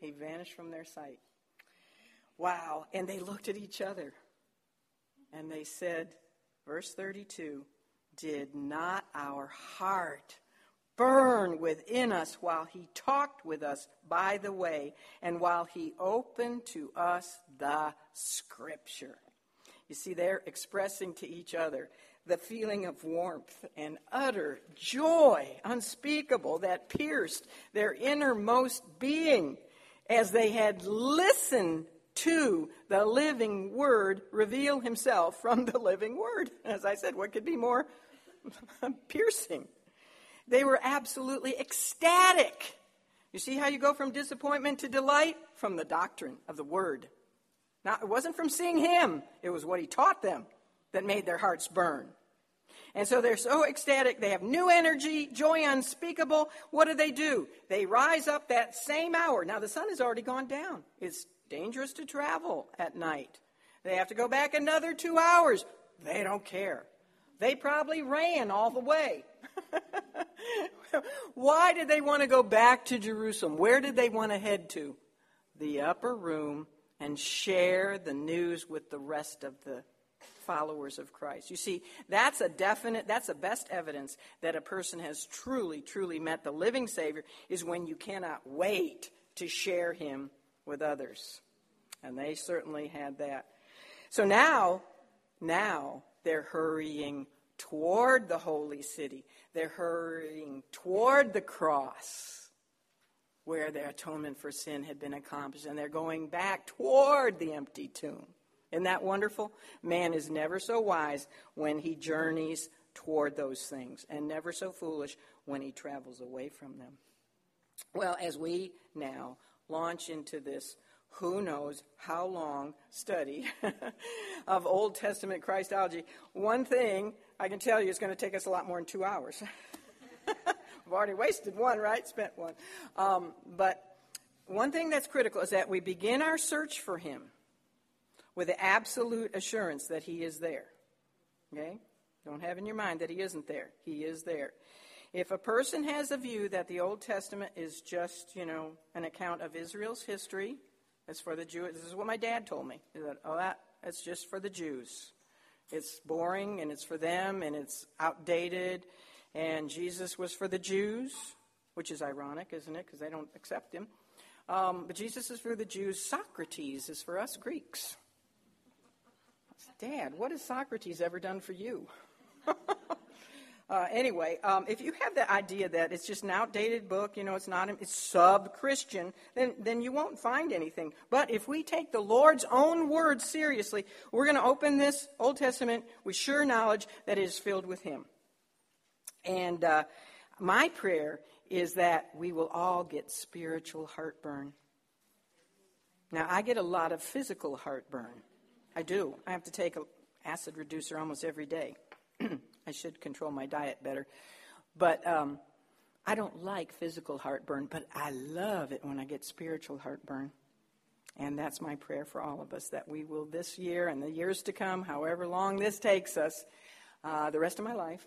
He vanished from their sight. Wow. And they looked at each other and they said, verse 32 Did not our heart burn within us while he talked with us by the way and while he opened to us the scripture? You see, they're expressing to each other the feeling of warmth and utter joy, unspeakable, that pierced their innermost being as they had listened to the living Word reveal Himself from the living Word. As I said, what could be more piercing? They were absolutely ecstatic. You see how you go from disappointment to delight? From the doctrine of the Word. Now, it wasn't from seeing Him, it was what He taught them that made their hearts burn. And so they're so ecstatic. They have new energy, joy unspeakable. What do they do? They rise up that same hour. Now, the sun has already gone down. It's dangerous to travel at night. They have to go back another two hours. They don't care. They probably ran all the way. Why did they want to go back to Jerusalem? Where did they want to head to? The upper room and share the news with the rest of the followers of Christ. You see, that's a definite, that's the best evidence that a person has truly, truly met the living Savior is when you cannot wait to share him with others. And they certainly had that. So now, now they're hurrying toward the holy city. They're hurrying toward the cross where their atonement for sin had been accomplished. And they're going back toward the empty tomb. Isn't that wonderful? Man is never so wise when he journeys toward those things, and never so foolish when he travels away from them. Well, as we now launch into this who knows how long study of Old Testament Christology, one thing I can tell you is going to take us a lot more than two hours. We've already wasted one, right? Spent one. Um, but one thing that's critical is that we begin our search for Him with the absolute assurance that He is there. Okay? Don't have in your mind that He isn't there. He is there. If a person has a view that the Old Testament is just, you know, an account of Israel's history, it's for the Jews. This is what my dad told me. That, oh, that, it's just for the Jews. It's boring and it's for them and it's outdated. And Jesus was for the Jews, which is ironic, isn't it? Because they don't accept him. Um, but Jesus is for the Jews. Socrates is for us Greeks. Dad, what has Socrates ever done for you? uh, anyway, um, if you have the idea that it's just an outdated book, you know, it's not, it's sub-Christian, then, then you won't find anything. But if we take the Lord's own words seriously, we're going to open this Old Testament with sure knowledge that it is filled with Him. And uh, my prayer is that we will all get spiritual heartburn. Now, I get a lot of physical heartburn. I do. I have to take an acid reducer almost every day. I should control my diet better. But um, I don't like physical heartburn, but I love it when I get spiritual heartburn. And that's my prayer for all of us that we will this year and the years to come, however long this takes us, uh, the rest of my life,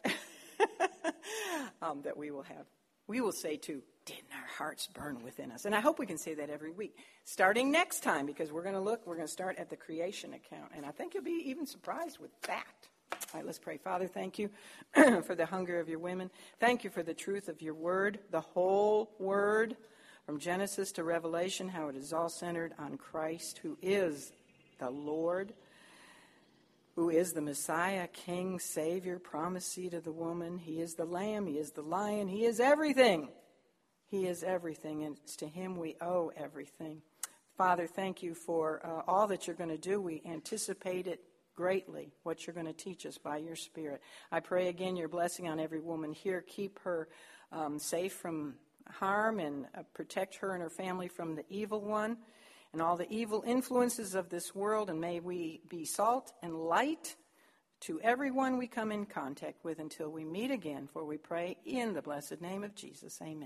um, that we will have. We will say too, didn't our hearts burn within us? And I hope we can say that every week, starting next time, because we're going to look, we're going to start at the creation account. And I think you'll be even surprised with that. Let's pray. Father, thank you for the hunger of your women. Thank you for the truth of your word, the whole word, from Genesis to Revelation, how it is all centered on Christ, who is the Lord, who is the Messiah, King, Savior, promised seed of the woman. He is the Lamb, He is the Lion, He is everything. He is everything, and it's to Him we owe everything. Father, thank you for uh, all that you're going to do. We anticipate it greatly, what you're going to teach us by your Spirit. I pray again your blessing on every woman here. Keep her um, safe from harm and uh, protect her and her family from the evil one and all the evil influences of this world. And may we be salt and light to everyone we come in contact with until we meet again. For we pray in the blessed name of Jesus. Amen.